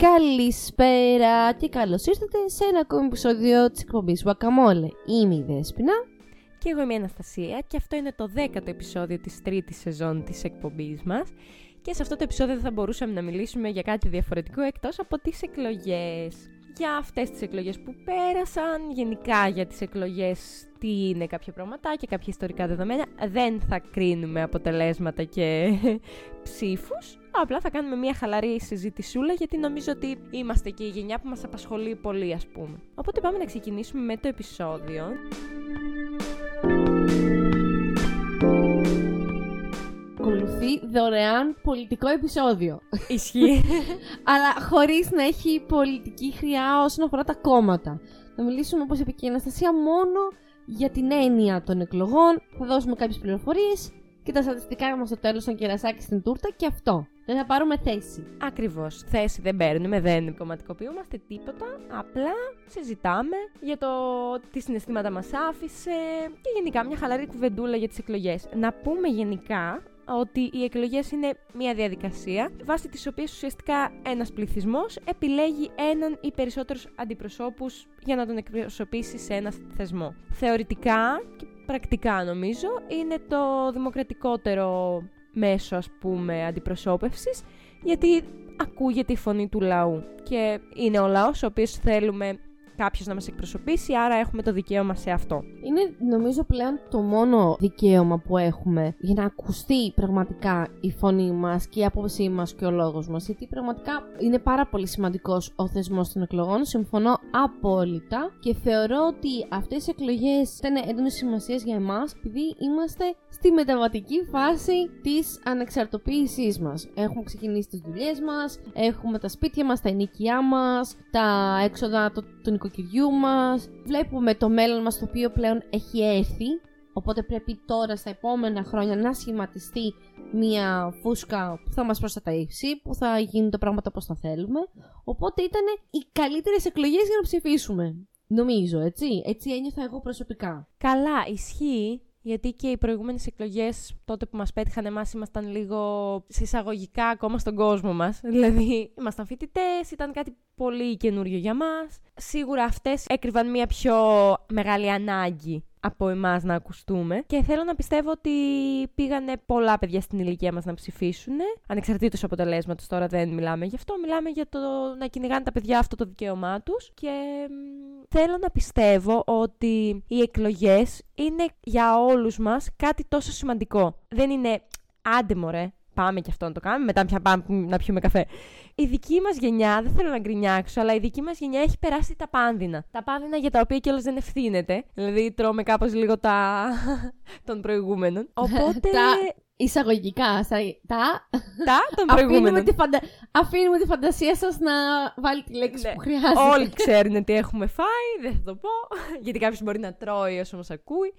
Καλησπέρα και καλώς ήρθατε σε ένα ακόμη επεισόδιο της εκπομπής Guacamole. Είμαι η Δέσποινα. Και εγώ είμαι η Αναστασία και αυτό είναι το δέκατο επεισόδιο της τρίτης σεζόν της εκπομπής μας και σε αυτό το επεισόδιο δεν θα μπορούσαμε να μιλήσουμε για κάτι διαφορετικό εκτός από τις εκλογές. Για αυτές τις εκλογές που πέρασαν, γενικά για τις εκλογές τι είναι κάποια πράγματα και κάποια ιστορικά δεδομένα. Δεν θα κρίνουμε αποτελέσματα και ψήφους. Απλά θα κάνουμε μια χαλαρή συζήτησούλα γιατί νομίζω ότι είμαστε και η γενιά που μας απασχολεί πολύ ας πούμε. Οπότε πάμε να ξεκινήσουμε με το επεισόδιο. Ακολουθεί δωρεάν πολιτικό επεισόδιο. Ισχύει. Αλλά χωρίς να έχει πολιτική χρειά όσον αφορά τα κόμματα. Θα μιλήσουμε, όπως είπε και η Αναστασία, μόνο για την έννοια των εκλογών. Θα δώσουμε κάποιες πληροφορίες και τα στατιστικά μας στο τέλος των κερασάκι στην τούρτα και αυτό. Δεν θα πάρουμε θέση. Ακριβώς. Θέση δεν παίρνουμε, δεν κομματικοποιούμαστε τίποτα. Απλά συζητάμε για το τι συναισθήματα μας άφησε και γενικά μια χαλαρή κουβεντούλα για τις εκλογές. Να πούμε γενικά ότι οι εκλογές είναι μια διαδικασία βάσει της οποίας ουσιαστικά ένας πληθυσμός επιλέγει έναν ή περισσότερους αντιπροσώπους για να τον εκπροσωπήσει σε ένα θεσμό. Θεωρητικά και πρακτικά νομίζω είναι το δημοκρατικότερο μέσο ας πούμε αντιπροσώπευσης γιατί ακούγεται η φωνή του λαού και είναι ο λαός ο οποίος θέλουμε κάποιος να μας εκπροσωπήσει, άρα έχουμε το δικαίωμα σε αυτό. Είναι νομίζω πλέον το μόνο δικαίωμα που έχουμε για να ακουστεί πραγματικά η φωνή μας και η άποψή μας και ο λόγος μας. Γιατί πραγματικά είναι πάρα πολύ σημαντικός ο θεσμός των εκλογών. Συμφωνώ απόλυτα και θεωρώ ότι αυτές οι εκλογές ήταν έντονης σημασίας για εμάς επειδή είμαστε στη μεταβατική φάση της ανεξαρτοποίησής μας. Έχουμε ξεκινήσει τις δουλειές μας, έχουμε τα σπίτια μας, τα ενοικιά μας, τα έξοδα των νοικοκυριού μας. Βλέπουμε το μέλλον μας το οποίο πλέον έχει έρθει. Οπότε πρέπει τώρα στα επόμενα χρόνια να σχηματιστεί μια φούσκα που θα μας προστατεύσει, που θα γίνουν τα πράγματα όπως θα θέλουμε. Οπότε ήταν οι καλύτερες εκλογές για να ψηφίσουμε. Νομίζω, έτσι. Έτσι ένιωθα εγώ προσωπικά. Καλά, ισχύει. Γιατί και οι προηγούμενες εκλογές τότε που μας πέτυχαν εμάς ήμασταν λίγο συσσαγωγικά ακόμα στον κόσμο μας. Δηλαδή ήμασταν φοιτητές, ήταν κάτι πολύ καινούριο για μας. Σίγουρα αυτές έκρυβαν μια πιο μεγάλη ανάγκη από εμάς να ακουστούμε. Και θέλω να πιστεύω ότι πήγανε πολλά παιδιά στην ηλικία μας να ψηφίσουν. Ανεξαρτήτως αποτελέσματος, τώρα δεν μιλάμε γι' αυτό. Μιλάμε για το να κυνηγάνε τα παιδιά αυτό το δικαίωμά τους. Και θέλω να πιστεύω ότι οι εκλογές είναι για όλους μας κάτι τόσο σημαντικό. Δεν είναι άντε μωρέ, πάμε και αυτό να το κάνουμε, μετά πια πάμε να πιούμε καφέ. Η δική μας γενιά, δεν θέλω να γκρινιάξω, αλλά η δική μας γενιά έχει περάσει τα πάνδυνα. Τα πάνδυνα για τα οποία κιόλας δεν ευθύνεται. Δηλαδή τρώμε κάπως λίγο τα των προηγούμενων. Οπότε. τα εισαγωγικά. Τα. Τα των προηγούμενων. Αφήνουμε τη, φαντα... Αφήνουμε τη φαντασία σας να βάλει τη λέξη Ναι. που χρειάζεται. Όλοι ξέρουν τι έχουμε φάει, δεν θα το πω. Γιατί κάποιος μπορεί να τρώει όσο μας ακούει.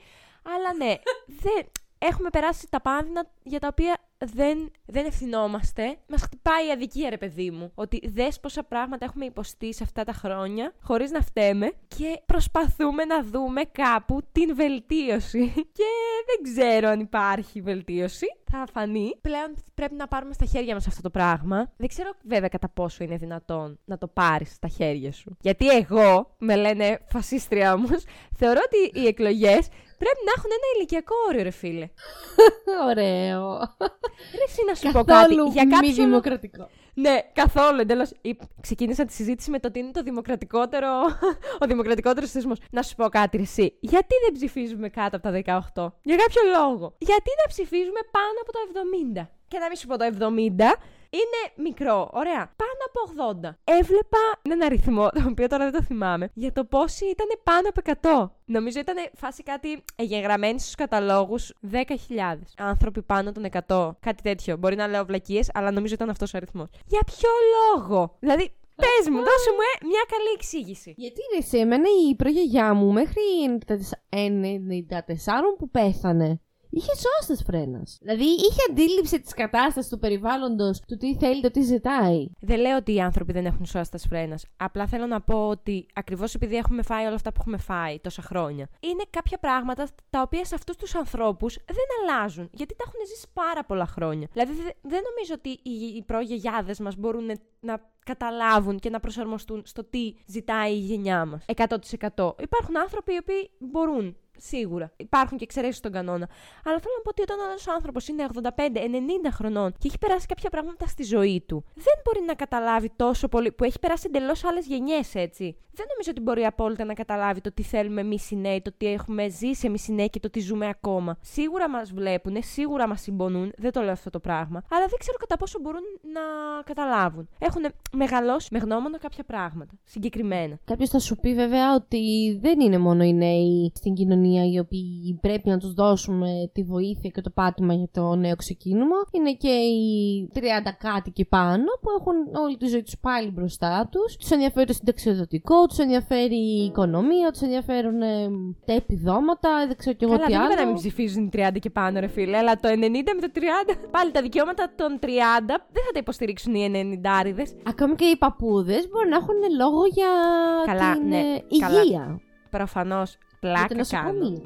Αλλά ναι, δεν... έχουμε περάσει τα πάνδυνα για τα οποία δεν, δεν ευθυνόμαστε. Μας χτυπάει η αδικία, ρε παιδί μου. Ότι δες πόσα πράγματα έχουμε υποστεί σε αυτά τα χρόνια, χωρίς να φταίμε, και προσπαθούμε να δούμε κάπου την βελτίωση. και δεν ξέρω αν υπάρχει βελτίωση. Θα φανεί. Πλέον πρέπει να πάρουμε στα χέρια μας αυτό το πράγμα. Δεν ξέρω βέβαια κατά πόσο είναι δυνατόν να το πάρεις στα χέρια σου. Γιατί εγώ, με λένε φασίστρια όμως, θεωρώ ότι οι εκλογές πρέπει να έχουν ένα ηλικιακό όριο, ρε φίλε. Ωραίο. Ρε εσύ να σου πω κάτι. Καθόλου Για μη κάποιον... δημοκρατικό. Ναι, καθόλου εντελώς. Ξεκίνησα τη συζήτηση με το ότι είναι το δημοκρατικότερο, ο δημοκρατικότερος θεσμό. Να σου πω κάτι, ρε, εσύ. Γιατί δεν ψηφίζουμε κάτω από τα 18, Για κάποιο λόγο. Γιατί να ψηφίζουμε πάνω από το 70. Και να μην σου πω το 70, είναι μικρό, ωραία. Πάνω από 80. Έβλεπα έναν αριθμό, τον οποίο τώρα δεν το θυμάμαι, για το πόσοι ήταν πάνω από 100. Νομίζω ήταν φάση κάτι εγγεγραμμένοι στους καταλόγους 10.000 άνθρωποι πάνω των 100. Κάτι τέτοιο. Μπορεί να λέω βλακίες, αλλά νομίζω ήταν αυτός ο αριθμός. Για ποιο λόγο; Δηλαδή, πες μου, δώσε μου ε, μια καλή εξήγηση. Γιατί ρε, σε εμένα η προγιαγιά μου μέχρι 94 που πέθανε είχε σώστε φρένας. Δηλαδή είχε αντίληψη της κατάστασης του περιβάλλοντος, του τι θέλει, το τι ζητάει. Δεν λέω ότι οι άνθρωποι δεν έχουν σώστε φρένας. Απλά θέλω να πω ότι ακριβώς επειδή έχουμε φάει όλα αυτά που έχουμε φάει τόσα χρόνια, είναι κάποια πράγματα τα οποία σε αυτούς τους ανθρώπους δεν αλλάζουν. Γιατί τα έχουν ζήσει πάρα πολλά χρόνια. Δηλαδή δεν νομίζω ότι οι προγιαγιάδες μας μπορούν να καταλάβουν και να προσαρμοστούν στο τι ζητάει η γενιά μας. 100%. Υπάρχουν άνθρωποι οι οποίοι μπορούν Σίγουρα. Υπάρχουν και εξαιρέσεις στον κανόνα. Αλλά θέλω να πω ότι όταν ένας άνθρωπος είναι 85-90 χρονών και έχει περάσει κάποια πράγματα στη ζωή του, δεν μπορεί να καταλάβει τόσο πολύ. που έχει περάσει εντελώς άλλες γενιές, έτσι. Δεν νομίζω ότι μπορεί απόλυτα να καταλάβει το τι θέλουμε εμείς οι νέοι, το τι έχουμε ζήσει εμείς οι νέοι και το τι ζούμε ακόμα. Σίγουρα μας βλέπουν, σίγουρα μας συμπονούν, δεν το λέω αυτό το πράγμα. Αλλά δεν ξέρω κατά πόσο μπορούν να καταλάβουν. Έχουν μεγαλώσει με γνώμονα κάποια πράγματα. Συγκεκριμένα. Κάποιος θα σου πει βέβαια ότι δεν είναι μόνο οι νέοι στην κοινωνία οι οποίοι πρέπει να τους δώσουμε τη βοήθεια και το πάτημα για το νέο ξεκίνημα. Είναι και οι 30 κάτι και πάνω που έχουν όλη τη ζωή τους πάλι μπροστά τους. Τους ενδιαφέρει το συνταξιοδοτικό, τους ενδιαφέρει η οικονομία, τους ενδιαφέρουν ε, τα επιδόματα, δεν ξέρω κι εγώ Καλά, τι άλλο. άλλο. δεν να μην ψηφίζουν 30 και πάνω ρε φίλε, αλλά το 90 με το 30. Πάλι τα δικαιώματα των 30 δεν θα τα υποστηρίξουν οι 90 Ακόμη και οι παππούδες μπορεί να έχουν λόγο για Καλά, την ναι, ε, υγεία. Προφανώς Για πλάκα το κάνω. νοσοκομείο.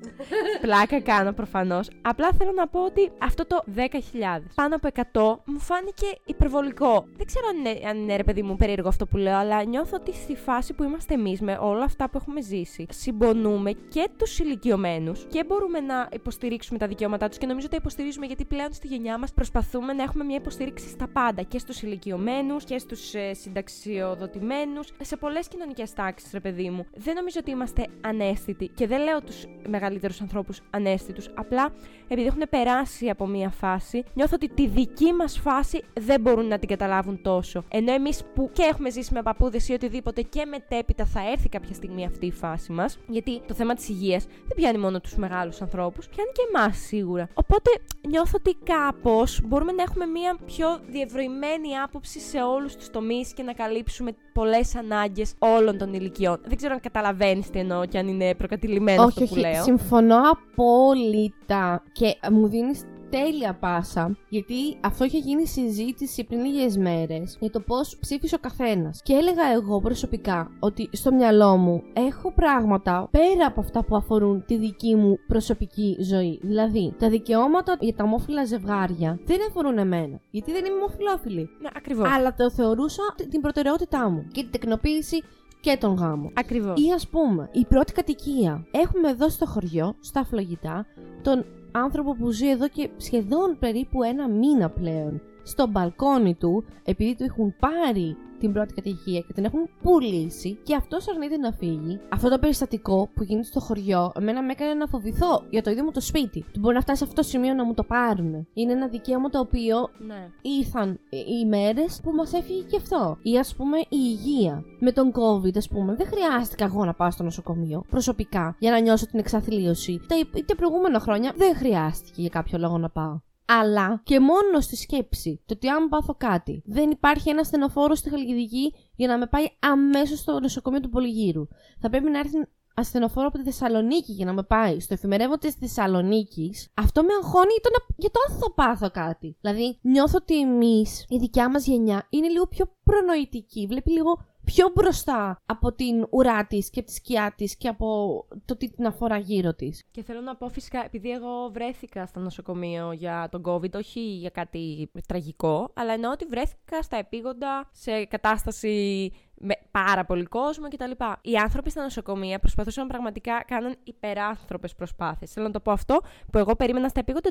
πλάκα κάνω προφανώς. Απλά θέλω να πω ότι αυτό το 10.000 πάνω από 100 μου φάνηκε υπερβολικό. Δεν ξέρω αν είναι, αν είναι ρε παιδί μου περίεργο αυτό που λέω, αλλά νιώθω ότι στη φάση που είμαστε εμείς με όλα αυτά που έχουμε ζήσει, συμπονούμε και τους ηλικιωμένους και μπορούμε να υποστηρίξουμε τα δικαιώματά τους και νομίζω ότι τα υποστηρίζουμε γιατί πλέον στη γενιά μας προσπαθούμε να έχουμε μια υποστήριξη στα πάντα και στους ηλικιωμένους και στους ε, συνταξιοδοτημένους, σε πολλές κοινωνικές τάξεις, ρε παιδί μου. Δεν νομίζω ότι είμαστε ανέστητοι και δεν λέω τους μεγαλύτερους ανθρώπους ανέστητους. Απλά επειδή έχουν περάσει από μία φάση, νιώθω ότι τη δική μας φάση δεν μπορούν να την καταλάβουν τόσο. Ενώ εμείς που και έχουμε ζήσει με παππούδες ή οτιδήποτε και μετέπειτα θα έρθει κάποια στιγμή αυτή η φάση μας, γιατί το θέμα της υγείας δεν πιάνει μόνο τους μεγάλους ανθρώπους, πιάνει και εμάς σίγουρα. Οπότε νιώθω ότι κάπως μπορούμε να έχουμε μία πιο διευρυμένη άποψη σε όλους τους τομείς και να καλύψουμε πολλές ανάγκες όλων των ηλικιών. Δεν ξέρω αν καταλαβαίνεις τι εννοώ και αν είναι προκατηλημένο όχι, αυτό που όχι, λέω. συμφωνώ απόλυτα και μου δίνεις τέλεια πάσα, γιατί αυτό είχε γίνει συζήτηση πριν λίγες μέρες για το πώς ψήφισε ο καθένας. Και έλεγα εγώ προσωπικά ότι στο μυαλό μου έχω πράγματα πέρα από αυτά που αφορούν τη δική μου προσωπική ζωή. Δηλαδή, τα δικαιώματα για τα ομόφυλα ζευγάρια δεν αφορούν εμένα, γιατί δεν είμαι ομοφυλόφιλη. Ναι, ακριβώς. Αλλά το θεωρούσα την προτεραιότητά μου και την τεκνοποίηση και τον γάμο. Ακριβώς. Ή ας πούμε, η πρώτη κατοικία. Έχουμε εδώ στο χωριό, στα φλογητά, τον άνθρωπο που ζει εδώ και σχεδόν περίπου ένα μήνα πλέον. Στο μπαλκόνι του, επειδή του έχουν πάρει την πρώτη κατοικία και την έχουν πουλήσει και αυτός αρνείται να φύγει. Αυτό το περιστατικό που γίνεται στο χωριό, εμένα με έκανε να φοβηθώ για το ίδιο μου το σπίτι. Του μπορεί να φτάσει σε αυτό το σημείο να μου το πάρουν. Είναι ένα δικαίωμα το οποίο Ναι. ήρθαν οι μέρες που μας έφυγε και αυτό. Ή ας πούμε η υγεία. Με τον COVID, ας πούμε, δεν χρειάστηκα εγώ να πάω στο νοσοκομείο προσωπικά για να νιώσω την εξαθλίωση. Τα, τα προηγούμενα χρόνια δεν χρειάστηκε για κάποιο λόγο να πάω. Αλλά και μόνο στη σκέψη το ότι αν πάθω κάτι, δεν υπάρχει ένα στενοφόρο στη Χαλκιδική για να με πάει αμέσως στο νοσοκομείο του Πολυγύρου. Θα πρέπει να έρθει ασθενοφόρο από τη Θεσσαλονίκη για να με πάει στο εφημερεύω της Θεσσαλονίκης, αυτό με αγχώνει για το, να- για το αν θα πάθω κάτι. Δηλαδή, νιώθω ότι εμείς, η δικιά μας γενιά, είναι λίγο πιο προνοητική. Βλέπει λίγο πιο μπροστά από την ουρά της και από τη σκιά της και από το τι την αφορά γύρω της. Και θέλω να πω φυσικά, επειδή εγώ βρέθηκα στο νοσοκομείο για τον COVID, όχι για κάτι τραγικό, αλλά εννοώ ότι βρέθηκα στα επίγοντα σε κατάσταση με πάρα πολύ κόσμο κτλ. Οι άνθρωποι στα νοσοκομεία προσπαθούσαν πραγματικά κάναν υπεράνθρωπες προσπάθειες. Θέλω να το πω αυτό που εγώ περίμενα στα επίγοντα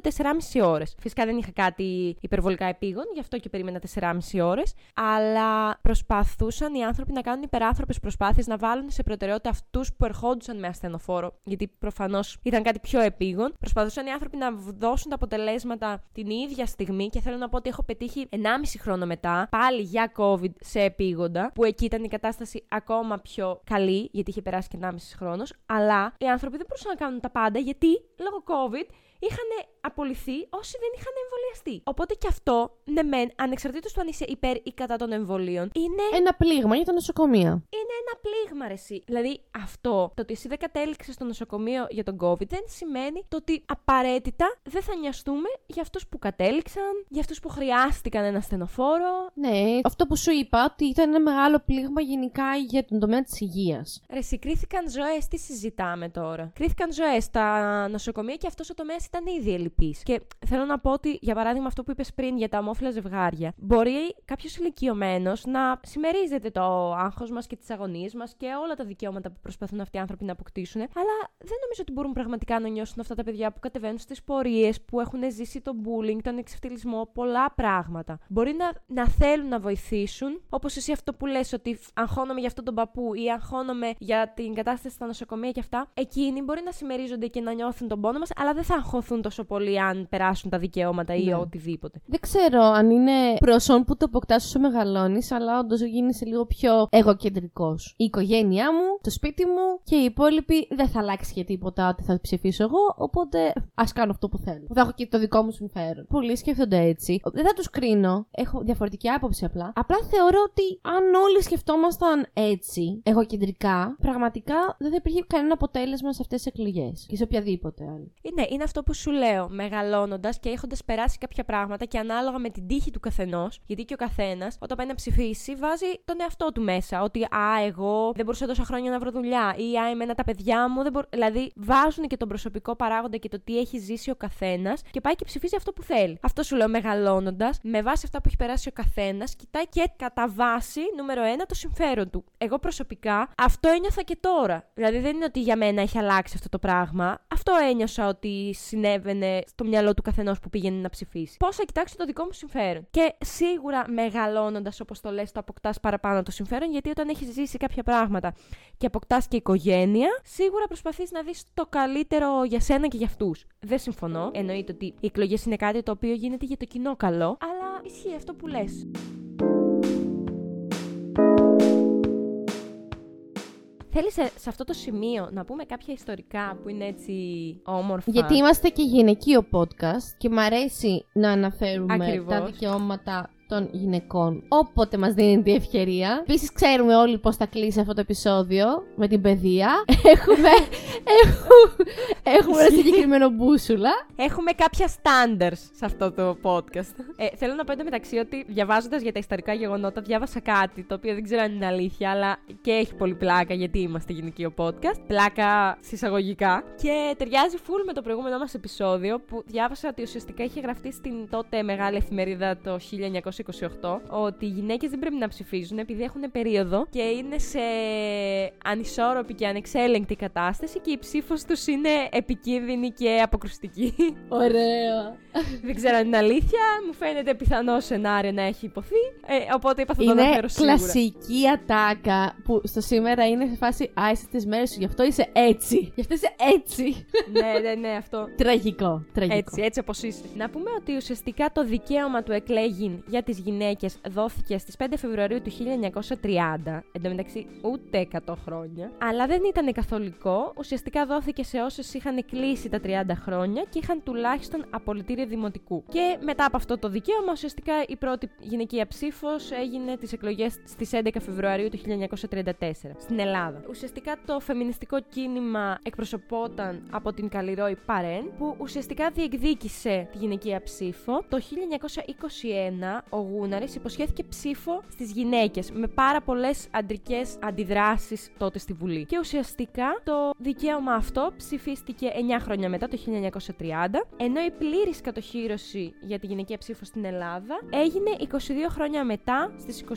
4,5 ώρες. Φυσικά δεν είχα κάτι υπερβολικά επίγον, γι' αυτό και περίμενα 4,5 ώρες. Αλλά προσπαθούσαν οι άνθρωποι να κάνουν υπεράνθρωπες προσπάθειες, να βάλουν σε προτεραιότητα αυτούς που ερχόντουσαν με ασθενοφόρο, γιατί προφανώς ήταν κάτι πιο επίγον. Προσπαθούσαν οι άνθρωποι να δώσουν τα αποτελέσματα την ίδια στιγμή και θέλω να πω ότι έχω πετύχει 1,5 χρόνο μετά, πάλι για COVID σε επίγοντα, που εκεί ήταν η κατάσταση ακόμα πιο καλή, γιατί είχε περάσει και 1,5 χρόνος. Αλλά οι άνθρωποι δεν μπορούσαν να κάνουν τα πάντα, γιατί λόγω COVID είχαν απολυθεί όσοι δεν είχαν εμβολιαστεί. Οπότε και αυτό, ναι, μεν, ανεξαρτήτως του αν είσαι υπέρ ή κατά των εμβολίων, είναι. Ένα πλήγμα για τα νοσοκομεία. Είναι ένα πλήγμα, ρε, εσύ. Δηλαδή, αυτό, το ότι εσύ δεν κατέληξες στο νοσοκομείο για τον COVID, δεν σημαίνει το ότι απαραίτητα δεν θα νοιαστούμε για αυτούς που κατέληξαν, για αυτούς που χρειάστηκαν ένα στενοφόρο. Ναι, αυτό που σου είπα, ότι ήταν ένα μεγάλο πλήγμα γενικά για τον τομέα της υγείας. Ρε, εσύ, κρίθηκαν ζωές, τι συζητάμε τώρα; Κρίθηκαν ζωές στα νοσοκομεία και αυτός ο τομέας ήταν ήδη ελλειπή. Και θέλω να πω ότι, για παράδειγμα, αυτό που είπες πριν για τα ομόφυλα ζευγάρια, μπορεί κάποιος ηλικιωμένος να συμμερίζεται το άγχος μας και τις αγωνίες μας και όλα τα δικαιώματα που προσπαθούν αυτοί οι άνθρωποι να αποκτήσουν, αλλά δεν νομίζω ότι μπορούν πραγματικά να νιώσουν αυτά τα παιδιά που κατεβαίνουν στις πορείες, που έχουν ζήσει το bullying, τον εξευτελισμό, πολλά πράγματα. Μπορεί να, να θέλουν να βοηθήσουν, όπως εσύ αυτό που λες ότι αγχώνομαι για αυτόν τον παππού ή αγχώνομαι για την κατάσταση στα νοσοκομεία και αυτά. Εκείνοι μπορεί να συμμερίζονται και να νιώθουν τον πόνο μας, αλλά δεν θα αγχωθούν τόσο πολύ αν περάσουν τα δικαιώματα ή Ναι. οτιδήποτε. Δεν ξέρω αν είναι προσόν που το αποκτάς όσο μεγαλώνεις, αλλά όντως γίνεσαι λίγο πιο εγωκεντρικός. Η οικογένειά μου, το σπίτι μου και οι υπόλοιποι δεν θα αλλάξει για τίποτα ότι θα ψηφίσω εγώ, οπότε ας κάνω αυτό που θέλω. Θα έχω και το δικό μου συμφέρον. Πολλοί σκέφτονται έτσι. Δεν θα τους κρίνω. Έχω διαφορετική άποψη απλά. Απλά θεωρώ ότι αν όλοι σκεφτόμασταν έτσι, εγωκεντρικά, πραγματικά δεν θα υπήρχε κανένα αποτέλεσμα σε αυτές τις εκλογές. Και σε οποιαδήποτε άλλη. Είναι, είναι αυτό που σου λέω, μεγαλώνοντας και έχοντας περάσει κάποια πράγματα και ανάλογα με την τύχη του καθενός, γιατί και ο καθένας, όταν πάει να ψηφίσει, βάζει τον εαυτό του μέσα. Ότι Α, εγώ δεν μπορούσα τόσα χρόνια να βρω δουλειά, ή Α, εμένα τα παιδιά μου δεν μπορούν. Δηλαδή, βάζουν και τον προσωπικό παράγοντα και το τι έχει ζήσει ο καθένας και πάει και ψηφίζει αυτό που θέλει. Αυτό σου λέω μεγαλώνοντας, με βάση αυτά που έχει περάσει ο καθένας, κοιτάει και κατά βάση, νούμερο ένα, το συμφέρον του. Εγώ προσωπικά αυτό ένιωθα και τώρα. Δηλαδή, δεν είναι ότι για μένα έχει αλλάξει αυτό το πράγμα. Αυτό ένιωσα ότι συνέβαινε στο μυαλό του καθενός που πήγαινε να ψηφίσει. Πώς θα κοιτάξω το δικό μου συμφέρον. Και σίγουρα μεγαλώνοντας, όπως το λες, το αποκτάς παραπάνω το συμφέρον, γιατί όταν έχεις ζήσει κάποια πράγματα και αποκτάς και οικογένεια, σίγουρα προσπαθείς να δεις το καλύτερο για σένα και για αυτούς. Δεν συμφωνώ. Εννοείται ότι οι εκλογές είναι κάτι το οποίο γίνεται για το κοινό καλό, αλλά ισχύει αυτό που λες. Θέλεις σε, σε αυτό το σημείο να πούμε κάποια ιστορικά που είναι έτσι όμορφα; Γιατί είμαστε και γυναικείο podcast και μ' αρέσει να αναφέρουμε Ακριβώς. τα δικαιώματα των γυναικών όποτε μας δίνεται η ευκαιρία. Επίσης ξέρουμε όλοι πώς θα κλείσει αυτό το επεισόδιο με την παιδεία. έχουμε, έχουμε, έχουμε ένα συγκεκριμένο μπούσουλα. Έχουμε κάποια standards σε αυτό το podcast. Ε, θέλω να πω εντωμεταξύ ότι διαβάζοντας για τα ιστορικά γεγονότα, διάβασα κάτι το οποίο δεν ξέρω αν είναι αλήθεια, αλλά και έχει πολύ πλάκα γιατί είμαστε γυναικείο podcast. Πλάκα συσσαγωγικά. Και ταιριάζει full με το προηγούμενο μας επεισόδιο που διάβασα ότι ουσιαστικά είχε γραφτεί στην τότε μεγάλη εφημερίδα το 1928 ότι οι γυναίκες δεν πρέπει να ψηφίζουν επειδή έχουν περίοδο και είναι σε ανισόρροπη και ανεξέλεγκτη κατάσταση και η ψήφος τους είναι επικίνδυνη και αποκρουστική. Ωραία. Δεν ξέρω αν είναι αλήθεια. Μου φαίνεται πιθανό σενάριο να έχει υποθεί. Ε, οπότε είπα θα το Είναι αναφέρω σίγουρα. κλασική ατάκα που στο σήμερα είναι σε φάση Α, είσαι τις μέρες σου, γι' αυτό είσαι έτσι. Γι' αυτό είσαι έτσι. ναι, ναι, ναι, αυτό. Τραγικό. Τραγικό. Έτσι, έτσι όπως είσαι. Να πούμε ότι ουσιαστικά το δικαίωμα του εκλέγην για τις γυναίκες δόθηκε στις 5 Φεβρουαρίου του 1930. Εν τω μεταξύ, ούτε 100 χρόνια. Αλλά δεν ήταν καθολικό. Ουσιαστικά δόθηκε σε όσες είχαν κλείσει τα 30 χρόνια και είχαν τουλάχιστον απολυτήριο δημοτικού. Και μετά από αυτό το δικαίωμα, ουσιαστικά η πρώτη γυναικεία ψήφος έγινε τις εκλογές στις 11 Φεβρουαρίου του 1934 στην Ελλάδα. Ουσιαστικά το φεμινιστικό κίνημα εκπροσωπόταν από την Καλλιρόη Παρέν, που ουσιαστικά διεκδίκησε τη γυναικεία ψήφο. Το 1921 ο Γούναρης υποσχέθηκε ψήφο στις γυναίκες με πάρα πολλές αντρικές αντιδράσεις τότε στη Βουλή. Και ουσιαστικά το δικαίωμα αυτό ψηφίστηκε 9 χρόνια μετά, το 1930, ενώ η πλήρης κατοχήρωση για τη γυναικεία ψήφο στην Ελλάδα έγινε 22 χρόνια μετά, στις 28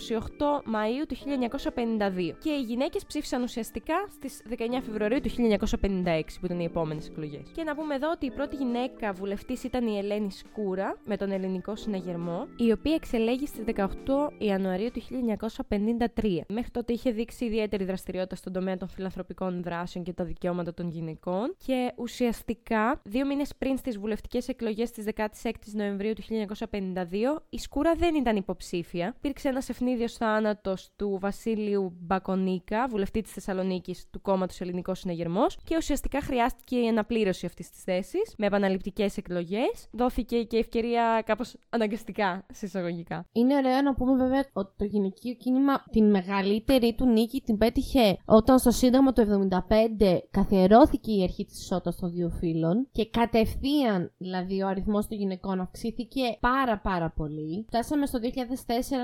Μαΐου του 1952. Και οι γυναίκες ψήφισαν ουσιαστικά στις 19 Φεβρουαρίου του 1956, που ήταν οι επόμενες εκλογές. Και να πούμε εδώ ότι η πρώτη γυναίκα βουλευτής ήταν η Ελένη Σκούρα, με τον ελληνικό συναγερμό, η οποία εξελέγει στις 18 Ιανουαρίου του 1953. Μέχρι τότε είχε δείξει ιδιαίτερη δραστηριότητα στον τομέα των φιλανθρωπικών δράσεων και τα δικαιώματα των γυναικών και ουσιαστικά, δύο μήνες πριν στις βουλευτικές εκλογές της 16η Νοεμβρίου του 1952, η Σκούρα δεν ήταν υποψήφια. Υπήρξε ένας ευνίδιος θάνατος του Βασίλειου Μπακονίκα, βουλευτή της Θεσσαλονίκης του κόμματος Ελληνικός Συνεγερμό, και ουσιαστικά χρειάστηκε η αναπλήρωση αυτής της θέσης με επαναληπτικές εκλογές. Δόθηκε και ευκαιρία κάπως αναγκαστικά, συσσαγωγικά. Είναι ωραίο να πούμε βέβαια ότι το γυναικείο κίνημα την μεγαλύτερη του νίκη την πέτυχε όταν στο Σύνταγμα του 1975 καθιερώθηκε η αρχή της ισότητας των δύο φύλων και κατευθείαν δηλαδή ο αριθμός των γυναικών αυξήθηκε πάρα πάρα πολύ. Φτάσαμε στο 2004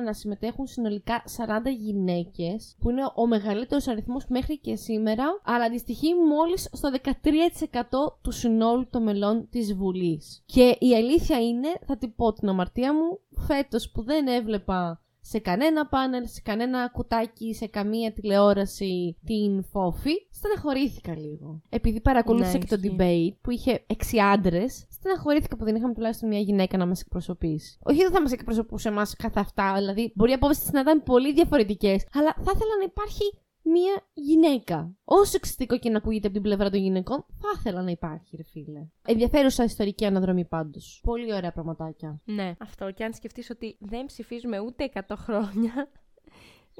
να συμμετέχουν συνολικά 40 γυναίκες, που είναι ο μεγαλύτερος αριθμός μέχρι και σήμερα, αλλά αντιστοιχεί μόλις στο 13% του συνόλου των μελών της Βουλής. Και η αλήθεια είναι, θα την πω την αμαρτία μου, φέτος που δεν έβλεπα σε κανένα πάνελ, σε κανένα κουτάκι, σε καμία τηλεόραση την φόφη, στεναχωρήθηκα λίγο. Επειδή παρακολούθησα Ναι, και το ισχύει. debate που είχε έξι άντρες, στεναχωρήθηκα που δεν είχαμε τουλάχιστον μια γυναίκα να μας εκπροσωπήσει. Όχι δεν θα μας εκπροσωπούσε εμάς καθ' αυτά, δηλαδή μπορεί οι απόψεις να ήταν πολύ διαφορετικές, αλλά θα ήθελα να υπάρχει μία γυναίκα. Όσο εξιστικό και να ακούγεται από την πλευρά των γυναικών, θα ήθελα να υπάρχει, ρε φίλε. Ενδιαφέρουσα ιστορική αναδρομή πάντως. Πολύ ωραία πραγματάκια. Ναι, αυτό. Και αν σκεφτείς ότι δεν ψηφίζουμε ούτε 100 χρόνια.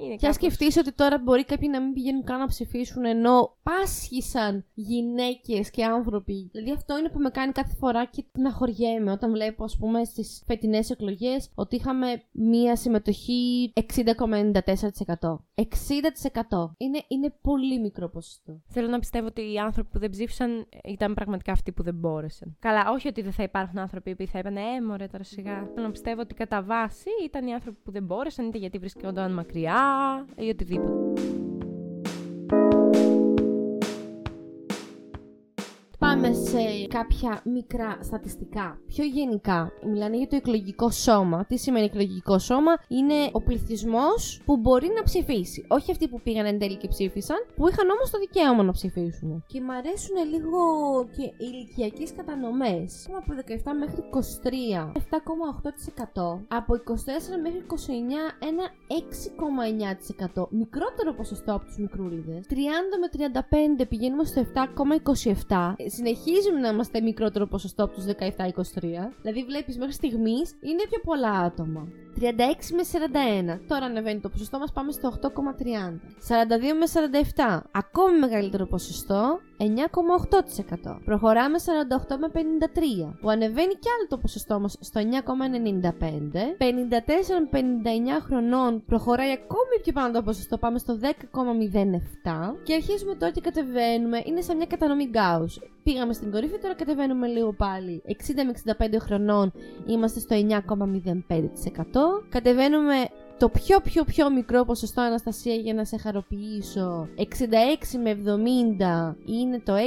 Είναι Και αν κάπως- σκεφτείς ότι τώρα μπορεί κάποιοι να μην πηγαίνουν καν να ψηφίσουν ενώ πάσχησαν γυναίκες και άνθρωποι. Δηλαδή αυτό είναι που με κάνει κάθε φορά και να χωριέμαι όταν βλέπω, ας πούμε, στις φετινές εκλογές ότι είχαμε μία συμμετοχή 60,94%. 60%. Είναι, είναι πολύ μικρό ποσοστό. Θέλω να πιστεύω ότι οι άνθρωποι που δεν ψήφισαν ήταν πραγματικά αυτοί που δεν μπόρεσαν. Καλά, όχι ότι δεν θα υπάρχουν άνθρωποι που θα είπαν Ε, μωρέ τώρα σιγά. Θέλω να πιστεύω ότι κατά βάση ήταν οι άνθρωποι που δεν μπόρεσαν, είτε γιατί βρισκόταν μακριά ή οτιδήποτε. Πάμε σε κάποια μικρά στατιστικά. Πιο γενικά, μιλάνε για το εκλογικό σώμα. Τι σημαίνει εκλογικό σώμα, Είναι ο πληθυσμός που μπορεί να ψηφίσει. Όχι αυτοί που πήγαν εν τέλει και ψήφισαν, που είχαν όμως το δικαίωμα να ψηφίσουν. Και μ' αρέσουν λίγο και οι ηλικιακές κατανομές. Από 17 μέχρι 23, 7,8%. Από 24 μέχρι 29, ένα 6,9%. Μικρότερο ποσοστό από τους μικρούλιδες. 30 με 35 πηγαίνουμε στο 7,27. Ε, Συνεχίζουμε να είμαστε μικρότερο ποσοστό από τους 17-23. Δηλαδή, βλέπεις μέχρι στιγμής είναι πιο πολλά άτομα. 36 με 41. Τώρα ανεβαίνει το ποσοστό μας, πάμε στο 8,30. 42 με 47. Ακόμη μεγαλύτερο ποσοστό, 9,8%. Προχωράμε 48 με 53, που ανεβαίνει κι άλλο το ποσοστό μας στο 9,95. 54 με 59 χρονών προχωράει ακόμη πιο πάνω το ποσοστό, πάμε στο 10,07. Και αρχίζουμε τώρα και κατεβαίνουμε, είναι σαν μια κατανομή Gauss. Πήγαμε στην κορυφή, τώρα κατεβαίνουμε λίγο πάλι. 60 με 65 χρονών είμαστε στο 9,05%. Κατεβαίνουμε το πιο πιο πιο μικρό ποσοστό Αναστασία για να σε χαροποιήσω 66 με 70 είναι το 6,95%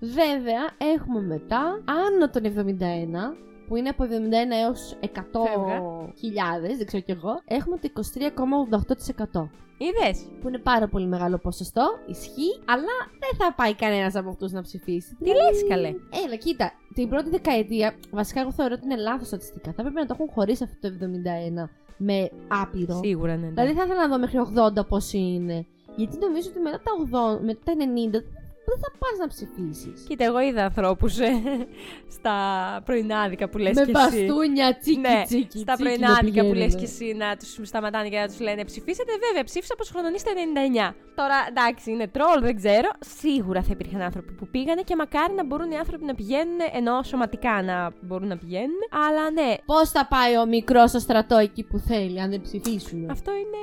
Βέβαια έχουμε μετά άνω των 71 που είναι από 71 έως 100.000, δεν ξέρω κι εγώ, έχουμε το 23,88%. Είδες! Που είναι πάρα πολύ μεγάλο ποσοστό, ισχύει, αλλά δεν θα πάει κανένας από αυτούς να ψηφίσει. Τι λες καλέ; Έλα, κοίτα, την πρώτη δεκαετία, βασικά εγώ θεωρώ ότι είναι λάθος στατιστικά. Θα έπρεπε να το έχουν χωρίσει αυτό το 71 με άπειρο. Σίγουρα ναι. ναι. Δηλαδή θα ήθελα να δω μέχρι 80 πώ είναι. Γιατί νομίζω ότι μετά τα 80, μετά τα 90 δεν θα πας να ψηφίσεις. Κοίτα, εγώ είδα ανθρώπους στα πρωινάδικα που λες Με και εσύ. μπαστούνια, τσίκι, ναι, τσίκι. στα τσίκι πρωινάδικα να που λες πηγαίνουν. και εσύ να τους σταματάνε και να τους λένε ψηφίσετε. Βέβαια, ψήφισα πως χρονονίστε 99. Τώρα εντάξει, είναι τρόλ, δεν ξέρω. Σίγουρα θα υπήρχαν άνθρωποι που πήγανε και μακάρι να μπορούν οι άνθρωποι να πηγαίνουν, ενώ σωματικά να μπορούν να πηγαίνουν. Αλλά ναι, Πώς θα πάει ο μικρός στο στρατό εκεί που θέλει, αν δεν ψηφίσουν; αυτό είναι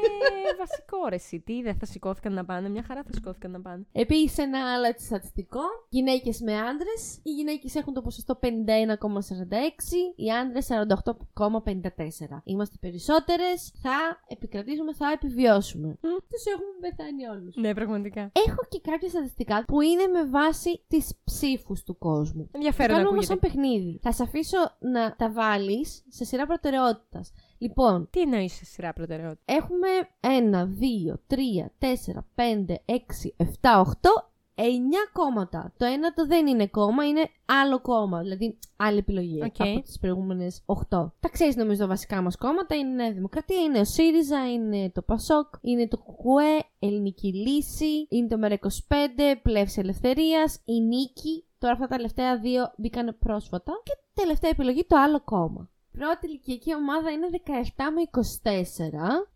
βασικό ρε. εσύ. Τι δεν θα σηκώθηκαν να πάνε, μια χαρά θα σηκώθηκαν να πάνε. Επίσης, ένα άλλο έτσι στατιστικό. Γυναίκες με άντρες. Οι γυναίκες έχουν το ποσοστό 51,46, οι άντρες 48,54. Είμαστε περισσότερες, θα επικρατήσουμε, θα επιβιώσουμε. Μμ. Τους έχουμε πεθάνει όλους. Ναι, πραγματικά. Έχω και κάποια στατιστικά που είναι με βάση τις ψήφους του κόσμου. Ενδιαφέρον Κάνουμε όμως ακούγεται. σαν παιχνίδι. Θα σε αφήσω να τα βάλεις σε σειρά προτεραιότητας. Λοιπόν, Τι εννοείς σε σειρά προτεραιότητα; έχουμε 1, 2, 3, 4, 5, 6, 7, 8, 9 κόμματα. Το ένα το δεν είναι κόμμα, είναι άλλο κόμμα. Δηλαδή άλλη επιλογή Οκ. από τις προηγούμενες 8. Τα ξέρεις νομίζω τα βασικά μας κόμματα. Είναι η Νέα Δημοκρατία, είναι ο ΣΥΡΙΖΑ, είναι το ΠΑΣΟΚ, είναι το ΚΚΕ, Ελληνική Λύση, είναι το ΜΕΡΑ25, Πλεύση Ελευθερίας, η Νίκη. Τώρα αυτά τα τελευταία δύο μπήκαν πρόσφατα. Και τελευταία επιλογή το άλλο κόμμα. Πρώτη ηλικιακή ομάδα είναι 17 με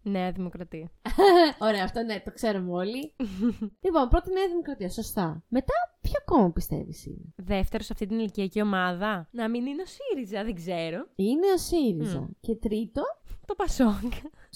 24. Νέα Δημοκρατία. Ωραία, αυτό ναι, το ξέρουμε όλοι. λοιπόν, πρώτη Νέα Δημοκρατία, σωστά. Μετά, ποιο κόμμα πιστεύεις είναι; Δεύτερο σε αυτή την ηλικιακή ομάδα. Να μην είναι ο ΣΥΡΙΖΑ, δεν ξέρω. Είναι ο ΣΥΡΙΖΑ. Και τρίτο, Το Πασόκ.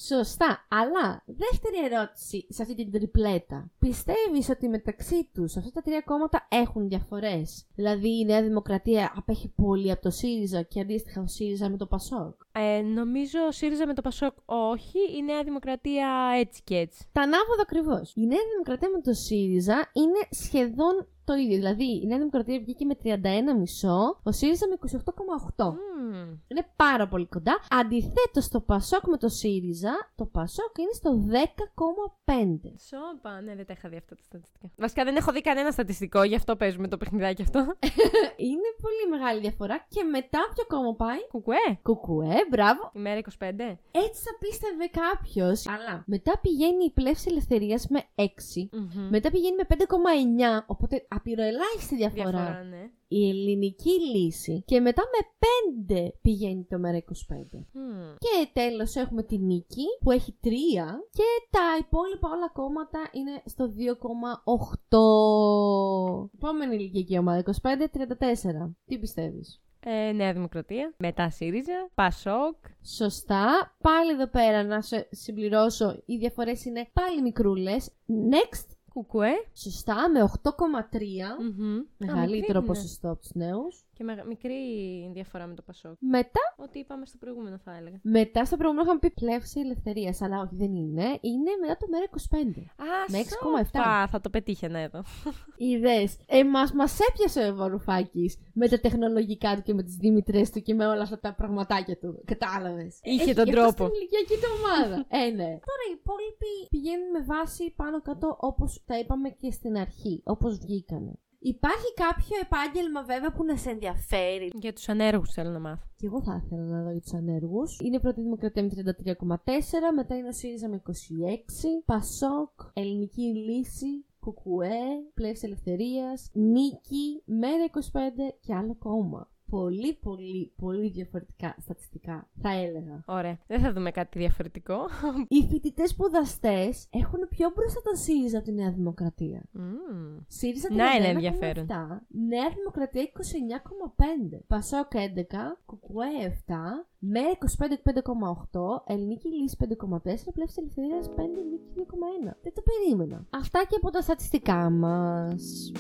Σωστά. Αλλά, δεύτερη ερώτηση σε αυτή την τριπλέτα. Πιστεύεις ότι μεταξύ τους αυτά τα τρία κόμματα έχουν διαφορές; Δηλαδή η Νέα Δημοκρατία απέχει πολύ από το ΣΥΡΙΖΑ και αντίστοιχα ο ΣΥΡΙΖΑ με το ΠΑΣΟΚ; Ε, νομίζω ο ΣΥΡΙΖΑ με το Πασόκ όχι. Η Νέα Δημοκρατία έτσι και έτσι. Τα ανάποδα ακριβώς. Η Νέα Δημοκρατία με το ΣΥΡΙΖΑ είναι σχεδόν το ίδιο. Δηλαδή η Νέα Δημοκρατία βγήκε με 31,5, ο ΣΥΡΙΖΑ με 28,8. Μμμ. Είναι πάρα πολύ κοντά. Αντιθέτως, το Πασόκ με το ΣΥΡΙΖΑ, το Πασόκ είναι στο 10,5. Σόπα, ναι, δεν τα είχα δει αυτά τα στατιστικά. Βασικά δεν έχω δει κανένα στατιστικό, γι' αυτό παίζουμε το παιχνιδάκι αυτό. είναι πολύ μεγάλη διαφορά. Και μετά ποιο κόμμα πάει; Κουκουέ. Κουκουέ, μπράβο. Ημέρα 25. Έτσι θα πίστευε κάποιος. Αλλά μετά πηγαίνει η πλεύση ελευθερίας με 6. Μμμ. Μετά πηγαίνει με 5,9. Οπότε απειροελάχιστη διαφορά. Διαφορά, ναι. Η ελληνική λύση. Και μετά με 5 πηγαίνει το μέρα 25. Μμμ. Και τέλος έχουμε τη νίκη που έχει 3 και τα υπόλοιπα όλα κόμματα είναι στο 2,8. Επόμενη ηλικιακή ομάδα 25-34. Τι πιστεύεις; Ε, Νέα Δημοκρατία. Μετά ΣΥΡΙΖΑ. Πασόκ. Σωστά. Πάλι εδώ πέρα να σε συμπληρώσω. Οι διαφορές είναι πάλι μικρούλες. Next. Κουκουέ. Σωστά με 8,3. Μμμ. Α, Μεγαλύτερο μικρή είναι. ποσοστό από τους νέους. Και μεγα- μικρή διαφορά με το Πασόκ. Μετά, Ό,τι είπαμε στο προηγούμενο θα έλεγα. μετά στο προηγούμενο είχαμε πει πλεύση ελευθερίας, αλλά όχι δεν είναι. Είναι μετά το μέρα 25. Α, Με 6,7. σόπα, Θα το πετύχαινα εδώ. Είδε. Ε, μας, μας έπιασε ο Βαρουφάκης με τα τεχνολογικά του και με τις Δήμητρες του και με όλα αυτά τα πραγματάκια του. Κατάλαβες. Είχε Έχει τον και αυτό τρόπο. Στην ηλικιακή του ομάδα. ε, ναι. Τώρα οι υπόλοιποι πηγαίνουν με βάση πάνω κάτω όπως τα είπαμε και στην αρχή. Όπως βγήκανε. Υπάρχει κάποιο επάγγελμα βέβαια που να σε ενδιαφέρει; Για τους ανέργους θέλω να μάθω. Και εγώ θα ήθελα να δω για τους ανέργους. Είναι η πρώτη Δημοκρατία με 33,4, μετά είναι ο ΣΥΡΙΖΑ με 26, Πασόκ, Ελληνική Λύση, Κουκουέ, Πλεύση Ελευθερίας, Νίκη, Μέρα 25 και άλλο κόμμα. Πολύ, πολύ, πολύ διαφορετικά στατιστικά, θα έλεγα. Ωραία. Δεν θα δούμε κάτι διαφορετικό. Οι φοιτητές σπουδαστές έχουν πιο μπροστά τον ΣΥΡΙΖΑ από τη Νέα Δημοκρατία. Μμμ. ΣΥΡΙΖΑ Να είναι 31,7, ενδιαφέρον. Νέα Δημοκρατία 29,5. Πασόκ 11. Κουκουέ 7. ΜΕΡΑ 25,8. Ελληνική Λύση 5,4. Πλεύση Ελευθερίας 5. Νίκη 2,1. Δεν το περίμενα. Αυτά και από τα στατιστικά μας.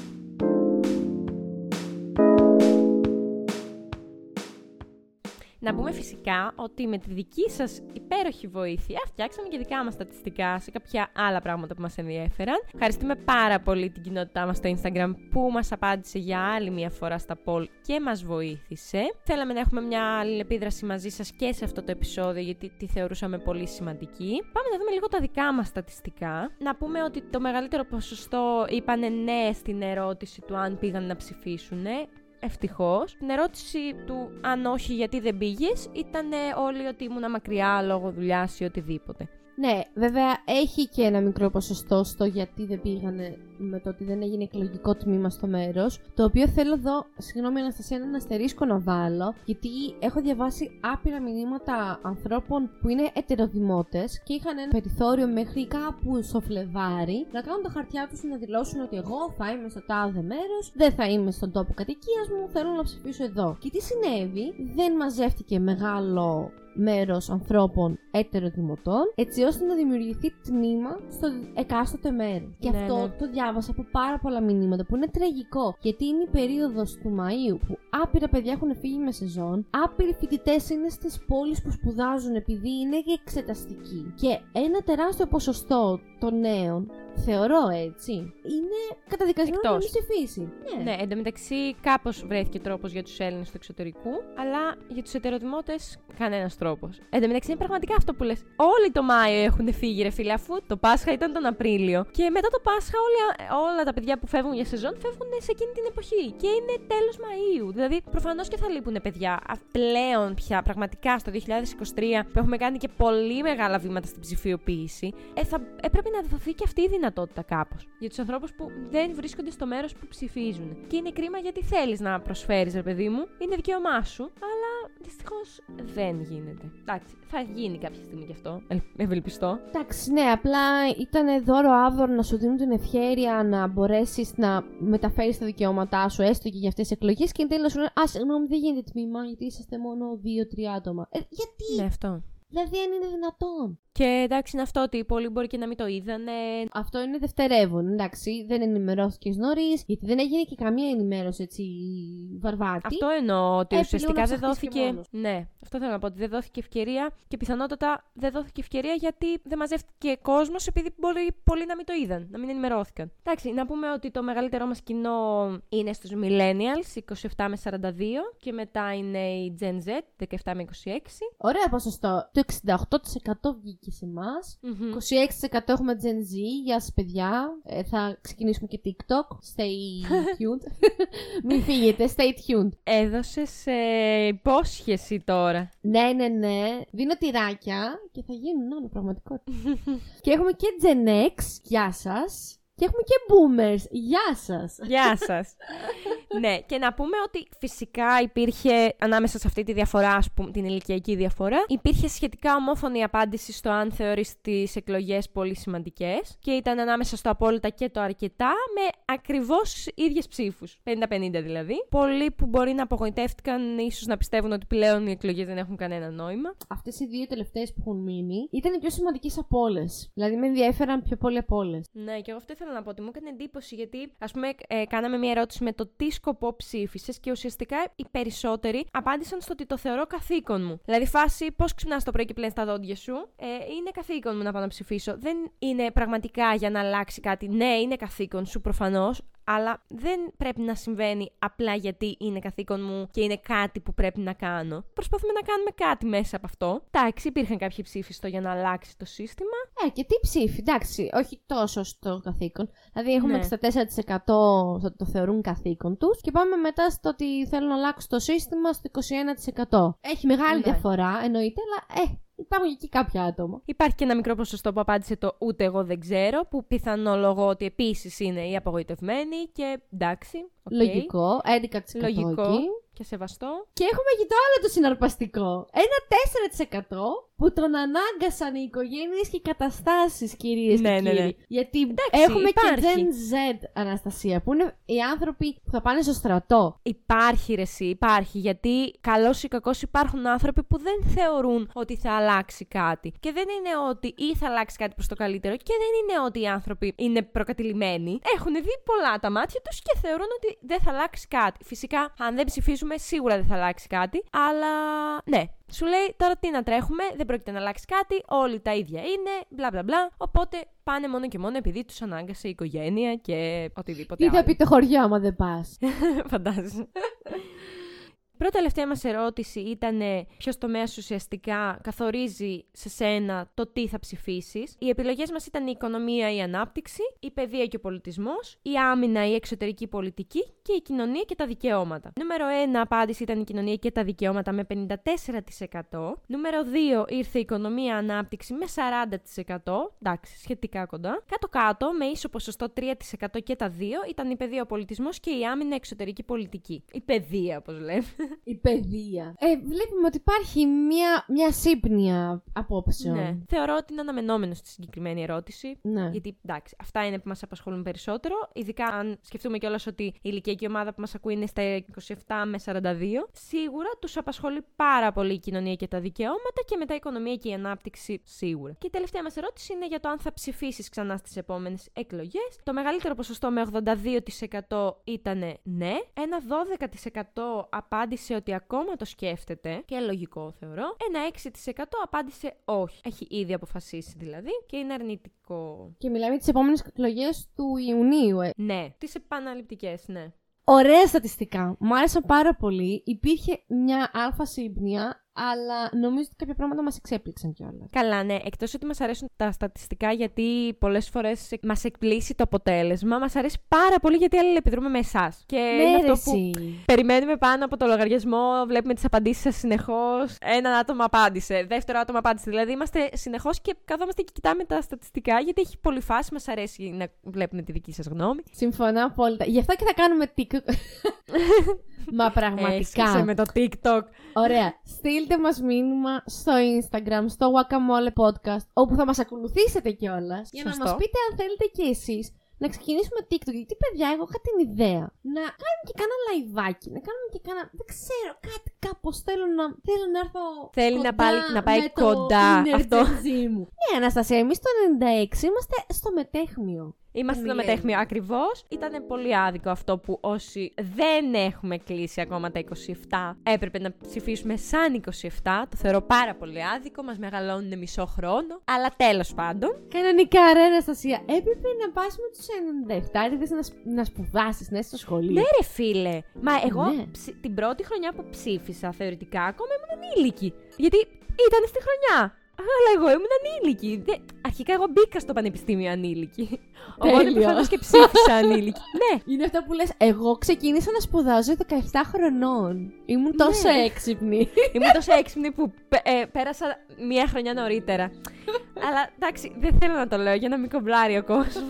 Να πούμε φυσικά ότι με τη δική σας υπέροχη βοήθεια φτιάξαμε και δικά μας στατιστικά σε κάποια άλλα πράγματα που μας ενδιέφεραν. Ευχαριστούμε πάρα πολύ την κοινότητά μας στο Instagram που μας απάντησε για άλλη μια φορά στα poll και μας βοήθησε. Θέλαμε να έχουμε μια αλληλεπίδραση μαζί σας και σε αυτό το επεισόδιο γιατί τη θεωρούσαμε πολύ σημαντική. Πάμε να δούμε λίγο τα δικά μας στατιστικά. Να πούμε ότι το μεγαλύτερο ποσοστό είπανε ναι στην ερώτηση του αν πήγαν να ψηφίσουν. Ευτυχώς. Την ερώτηση του αν όχι γιατί δεν πήγες ήταν όλοι ότι ήμουν μακριά λόγω δουλειάς ή οτιδήποτε. Ναι, βέβαια έχει και ένα μικρό ποσοστό στο γιατί δεν πήγανε με το ότι δεν έγινε εκλογικό τμήμα στο μέρος. Το οποίο θέλω εδώ, συγγνώμη Αναστασία, ένα αστερίσκο να βάλω, γιατί έχω διαβάσει άπειρα μηνύματα ανθρώπων που είναι ετεροδημότες και είχαν ένα περιθώριο μέχρι κάπου στο Φλεβάρι να κάνουν τα χαρτιά τους να δηλώσουν ότι εγώ θα είμαι στο τάδε μέρος, δεν θα είμαι στον τόπο κατοικίας μου, θέλω να ψηφίσω εδώ. Και τι συνέβη, δεν μαζεύτηκε μεγάλο μέρος ανθρώπων ετεροδημοτών, έτσι ώστε να δημιουργηθεί τμήμα στο εκάστοτε μέρος. Και Ναι, αυτό ναι. το διάβασα από πάρα πολλά μηνύματα που είναι τραγικό, γιατί είναι η περίοδος του Μαΐου που άπειρα παιδιά έχουν φύγει με σεζόν, άπειροι φοιτητές είναι στις πόλεις που σπουδάζουν επειδή είναι εξεταστικοί. Και ένα τεράστιο ποσοστό των νέων, θεωρώ έτσι, είναι καταδικασμένο να μην Εκτός. ψηφίσει. Ναι. Ναι, εντωμεταξύ κάπως βρέθηκε τρόπος για τους Έλληνες του εξωτερικού, αλλά για τους ετεροδημότε κανένας τρόπος. Εντωμεταξύ είναι πραγματικά αυτό που λες. Όλοι το Μάιο έχουν φύγει, ρε φίλε, αφού το Πάσχα ήταν τον Απρίλιο. Και μετά το Πάσχα όλοι όλα τα παιδιά που φεύγουν για σεζόν φεύγουν σε εκείνη την εποχή. Και είναι τέλος Μαΐου. Δηλαδή, προφανώς και θα λείπουν παιδιά. Πλέον πια, πραγματικά στο 2023, που έχουμε κάνει και πολύ μεγάλα βήματα στην ψηφιοποίηση, ε, θα έπρεπε να δοθεί και αυτή η δυνατότητα κάπως. Για τους ανθρώπους που δεν βρίσκονται στο μέρος που ψηφίζουν. Και είναι κρίμα γιατί θέλεις να προσφέρεις, ρε παιδί μου, είναι δικαίωμά σου, αλλά δυστυχώς δεν γίνεται. Εντάξει, θα γίνει κάποια στιγμή κι αυτό. Ευελπιστώ. Εντάξει, ναι, απλά ήταν δώρο άβδορο να σου δίνουν την ευχαίρεια να μπορέσεις να μεταφέρεις τα δικαιώματά σου, έστω και για αυτές τις εκλογές, και εν τέλει να σου λένε Α, συγγνώμη, δεν γίνεται τμήμα, γιατί είσαστε μόνο δύο-τρία άτομα. Ε, γιατί; Ναι, αυτό. Δηλαδή, αν είναι δυνατόν. Και εντάξει, είναι αυτό ότι πολλοί μπορεί και να μην το είδανε. Αυτό είναι δευτερεύον. Εντάξει, δεν ενημερώθηκες νωρίς, γιατί δεν έγινε και καμία ενημέρωση έτσι βαρβάτη. Αυτό εννοώ ότι Ε, ουσιαστικά πλέον δεν ψαχτείς και δόθηκε. μόνος. Ναι, αυτό θέλω να πω ότι δεν δόθηκε ευκαιρία και πιθανότατα δεν δόθηκε ευκαιρία γιατί δεν μαζεύτηκε κόσμος επειδή μπορεί πολλοί να μην το είδαν, να μην ενημερώθηκαν. Εντάξει, να πούμε ότι το μεγαλύτερό μας κοινό είναι στους Millennials, 27 με 42, και μετά είναι η Gen Z, 17 με 26. Ωραία ποσοστό. Το 68% βγήκε σε εμάς. Μμμ. 26% έχουμε Gen Z. Γεια σας, παιδιά. Ε, θα ξεκινήσουμε και TikTok. Stay tuned. Μην φύγετε, stay tuned. Έδωσες ε, υπόσχεση τώρα. Ναι, ναι, ναι. Δίνω τυράκια και θα γίνουν όλα πραγματικότητα. και έχουμε και Gen X. Γεια σας. Και έχουμε και Boomers. Γεια σας. Γεια σας. ναι, και να πούμε ότι φυσικά υπήρχε ανάμεσα σε αυτή τη διαφορά, ας πούμε, την ηλικιακή διαφορά, υπήρχε σχετικά ομόφωνη απάντηση στο αν θεωρείς τις εκλογές πολύ σημαντικές και ήταν ανάμεσα στο απόλυτα και το αρκετά με ακριβώς ίδιες ψήφους. 50-50 δηλαδή. Πολλοί που μπορεί να απογοητεύτηκαν, ίσως να πιστεύουν ότι πλέον οι εκλογές δεν έχουν κανένα νόημα. Αυτές οι δύο τελευταίες που έχουν μείνει ήταν οι πιο σημαντικές από όλες. Δηλαδή με ενδιαφέραν πιο πολύ από όλες. Ναι, και εγώ αυτό ήθελα να πω ότι μου έκανε εντύπωση γιατί, ας πούμε, ε, κάναμε μια ερώτηση με το τι σκοπό ψήφισες και ουσιαστικά οι περισσότεροι απάντησαν στο ότι το θεωρώ καθήκον μου. Δηλαδή, φάση πώς ξυπνάς το πρωί και πλένεις τα δόντια σου; Ε, είναι καθήκον μου να πάω να ψηφίσω. Δεν είναι πραγματικά για να αλλάξει κάτι. Ναι, είναι καθήκον σου προφανώς, αλλά δεν πρέπει να συμβαίνει απλά γιατί είναι καθήκον μου και είναι κάτι που πρέπει να κάνω. Προσπαθούμε να κάνουμε κάτι μέσα από αυτό. Εντάξει, υπήρχαν κάποιοι ψήφοι στο για να αλλάξει το σύστημα. Ε, και τη ψήφο, εντάξει, όχι τόσο στο καθήκον. Δηλαδή έχουμε Ναι. 64% στο ότι το θεωρούν καθήκον τους και πάμε μετά στο ότι θέλουν να αλλάξουν το σύστημα στο 21%. Έχει μεγάλη Ναι. διαφορά, εννοείται, αλλά ε, υπάρχουν και εκεί κάποια άτομα. Υπάρχει και ένα μικρό ποσοστό που απάντησε το ούτε εγώ δεν ξέρω, που πιθανολογώ ότι επίσης είναι οι απογοητευμένοι και εντάξει. οκ, Λογικό, 11% Λογικό εκεί. και σεβαστό. Και έχουμε και το άλλο το συναρπαστικό. Ένα 4% που τον ανάγκασαν οι οικογένειες και οι καταστάσεις, κυρίες Ναι, και ναι, κύριοι. ναι. Γιατί Εντάξει, έχουμε υπάρχει. και Gen Z, Αναστασία, που είναι οι άνθρωποι που θα πάνε στο στρατό. Υπάρχει ρε εσύ, υπάρχει. Γιατί καλό ή κακό υπάρχουν άνθρωποι που δεν θεωρούν ότι θα αλλάξει κάτι. Και δεν είναι ότι ή θα αλλάξει κάτι προς το καλύτερο, και δεν είναι ότι οι άνθρωποι είναι προκατηλημένοι. Έχουν δει πολλά τα μάτια τους και θεωρούν ότι δεν θα αλλάξει κάτι. Φυσικά, αν δεν ψηφίσουμε, σίγουρα δεν θα αλλάξει κάτι. Αλλά ναι. Σου λέει τώρα τι να τρέχουμε, δεν πρόκειται να αλλάξει κάτι, όλοι τα ίδια είναι, μπλα μπλα μπλα. Οπότε πάνε μόνο και μόνο επειδή τους ανάγκασε η οικογένεια και οτιδήποτε Τι θα άλλο. πει το χωριό άμα δεν πας. Φαντάζεσαι. Πρώτη τελευταία μας ερώτηση ήταν ποιος τομέας ουσιαστικά καθορίζει σε σένα το τι θα ψηφίσεις. Οι επιλογές μας ήταν η οικονομία ή η ανάπτυξη, η παιδεία και ο πολιτισμός, η άμυνα ή η εξωτερική πολιτική και η κοινωνία και τα δικαιώματα. Νούμερο 1 απάντηση ήταν η κοινωνία και τα δικαιώματα με 54%. Νούμερο 2 ήρθε η οικονομία ανάπτυξη με 40%. Εντάξει, σχετικά κοντά. Κάτω-κάτω, με ίσο ποσοστό 3% και τα δύο, ήταν η παιδεία, ο πολιτισμός και η άμυνα εξωτερική πολιτική. Η παιδεία, όπως λέμε. Η παιδεία. Ε, βλέπουμε ότι υπάρχει μια, μια σύμπνοια απόψεων. ναι. Θεωρώ ότι είναι αναμενόμενο στη συγκεκριμένη ερώτηση. Ναι. Γιατί εντάξει, αυτά είναι που μας απασχολούν περισσότερο. Ειδικά αν σκεφτούμε κιόλας ότι η ηλικιακή ομάδα που μας ακούει είναι στα 27 με 42. Σίγουρα τους απασχολεί πάρα πολύ η κοινωνία και τα δικαιώματα και μετά η οικονομία και η ανάπτυξη σίγουρα. Και η τελευταία μας ερώτηση είναι για το αν θα ψηφίσεις ξανά στις επόμενες εκλογές. Το μεγαλύτερο ποσοστό με 82% ήταν ναι. Ένα 12% απάντησε ότι ακόμα το σκέφτεται και λογικό θεωρώ. Ένα 6% απάντησε όχι. Έχει ήδη αποφασίσει δηλαδή και είναι αρνητικό. Και μιλάμε για τις επόμενες εκλογές του Ιουνίου, ε. Ναι, τις επαναληπτικές, ναι. Ωραία στατιστικά. Μ' άρεσαν πάρα πολύ. Υπήρχε μια αλφα σύμπνοια αλλά νομίζω ότι κάποια πράγματα μας εξέπληξαν κιόλας. Καλά, ναι. Εκτός ότι μας αρέσουν τα στατιστικά, γιατί πολλές φορές μας εκπλήσει το αποτέλεσμα, μας αρέσει πάρα πολύ γιατί αλληλεπιδρούμε με εσάς. Και Ναι, είναι ρε, αυτό που εσύ. περιμένουμε πάνω από το λογαριασμό, βλέπουμε τις απαντήσεις σας συνεχώς. Έναν άτομο απάντησε, δεύτερο άτομο απάντησε. Δηλαδή είμαστε συνεχώς και καθόμαστε και κοιτάμε τα στατιστικά, γιατί έχει πολύ φάση, μας αρέσει να βλέπουμε τη δική σας γνώμη. Συμφωνώ απόλυτα. Γι' αυτό και θα κάνουμε TikTok. Μα πραγματικά. Έσκισε με το TikTok. Ωραία. Στείλτε μας μήνυμα στο Instagram, στο Guacamole Podcast, όπου θα μας ακολουθήσετε κιόλας. Για να Σωστό. μας πείτε αν θέλετε κι εσείς να ξεκινήσουμε TikTok. Γιατί, παιδιά, εγώ είχα την ιδέα να κάνουμε και κάνα live-άκι, να κάνουμε και κάνα. Δεν ξέρω, κάτι κάπως θέλω να. Θέλω να έρθω. Θέλει να κοντά πάλι- να πάει με το κοντά inner αυτό. Gen Z μου. Ναι, Αναστασία, εμείς το 96 είμαστε στο μετέχμιο. Είμαστε στο Μιλένιο. μετέχμιο ακριβώς. Ήταν πολύ άδικο αυτό που όσοι δεν έχουμε κλείσει ακόμα τα 27 έπρεπε να ψηφίσουμε σαν 27. Το θεωρώ πάρα πολύ άδικο. Μας μεγαλώνουν μισό χρόνο. Αλλά τέλος πάντων. Κανονικά, ρε Αναστασία, έπρεπε να πα με του 97 να, σπ- να σπουδάσεις, να είσαι στο σχολείο. Ναι, ρε φίλε. Μα εγώ Ναι. ψη- την πρώτη χρονιά που ψήφισα θεωρητικά ακόμα ήμουν ανήλικη. Γιατί ήταν στη χρονιά. Αλλά εγώ ήμουν ανήλικη. Δε- Αρχικά εγώ μπήκα στο πανεπιστήμιο ανήλικη. Οπότε Τέλειο. προφανώ και ψήφισα ανήλικη. ναι. Είναι αυτό που λες, εγώ ξεκίνησα να σπουδάζω 17 χρονών. Ήμουν τόσο Ναι. έξυπνη. Ήμουν τόσο έξυπνη που πε- ε, πέρασα μία χρονιά νωρίτερα. Αλλά εντάξει, δεν θέλω να το λέω για να μην κομπλάρει ο κόσμος.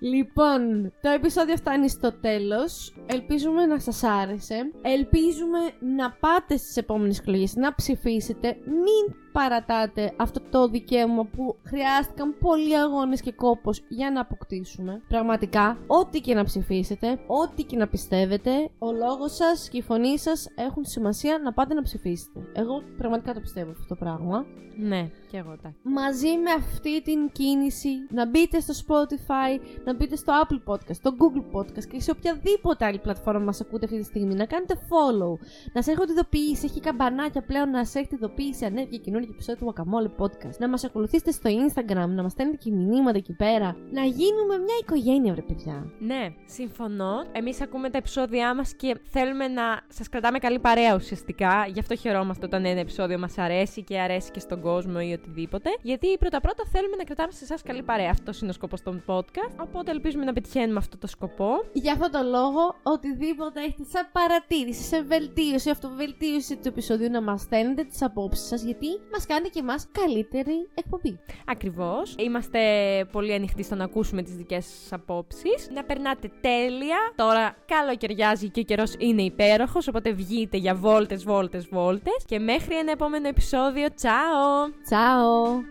λοιπόν, το επεισόδιο φτάνει στο τέλος. Ελπίζουμε να σας άρεσε. Ελπίζουμε να πάτε στις επόμενες εκλογές, να ψηφίσετε. Μην παρατάτε αυτό το δικαίωμα που χρειάστηκαν πολλοί αγώνες και κόπος για να αποκτήσουμε. Πραγματικά, ό,τι και να ψηφίσετε, ό,τι και να πιστεύετε, ο λόγος σας και η φωνή σας έχουν σημασία να πάτε να ψηφίσετε. Εγώ πραγματικά το πιστεύω αυτό το πράγμα. ναι, και εγώ εντάξει. μαζί με αυτή την κίνηση να μπείτε στο Spotify, να μπείτε στο Apple Podcast, στο Google Podcast και σε οποιαδήποτε άλλη πλατφόρμα μας ακούτε αυτή τη στιγμή, να κάνετε follow, να σας έχετε ειδοποιήσει, έχει καμπανάκια πλέον να σας έχετε ειδοποιήσει, ανέβηκε καινούργιο επεισόδιο του Guacamole Podcast, να μας ακολουθήσετε στο Instagram, να μας στέλνετε και μηνύματα εκεί πέρα, να γίνουμε μια οικογένεια, βρε παιδιά. Ναι, συμφωνώ. Εμείς ακούμε τα επεισόδια μας και θέλουμε να σας κρατάμε καλή παρέα ουσιαστικά. Γι' αυτό χαιρόμαστε όταν ένα επεισόδιο μας αρέσει και αρέσει και στον κόσμο ή οτιδήποτε. Γιατί πρώτα-πρώτα θέλουμε να κρατάμε σε εσάς καλή παρέα. Αυτός είναι ο σκοπός των podcast. Οπότε ελπίζουμε να πετυχαίνουμε αυτό το σκοπό. Για αυτόν τον λόγο, οτιδήποτε έχετε σαν παρατήρηση, σε βελτίωση, αυτοβελτίωση του επεισοδίου να μας στέλνετε τις απόψεις σας γιατί μας κάνετε και εμάς καλύτερη εκπομπή. Ακριβώς. Είμαστε πολύ ανοιχτοί στο να ακούσουμε τις δικές σας απόψεις. Να περνάτε τέλεια. Τώρα καλοκαιριάζει και ο καιρός είναι υπέροχος. Οπότε βγείτε για βόλτες, βόλτες, βόλτες. Και μέχρι ένα επόμενο επεισόδιο. Τσάω! Ciao.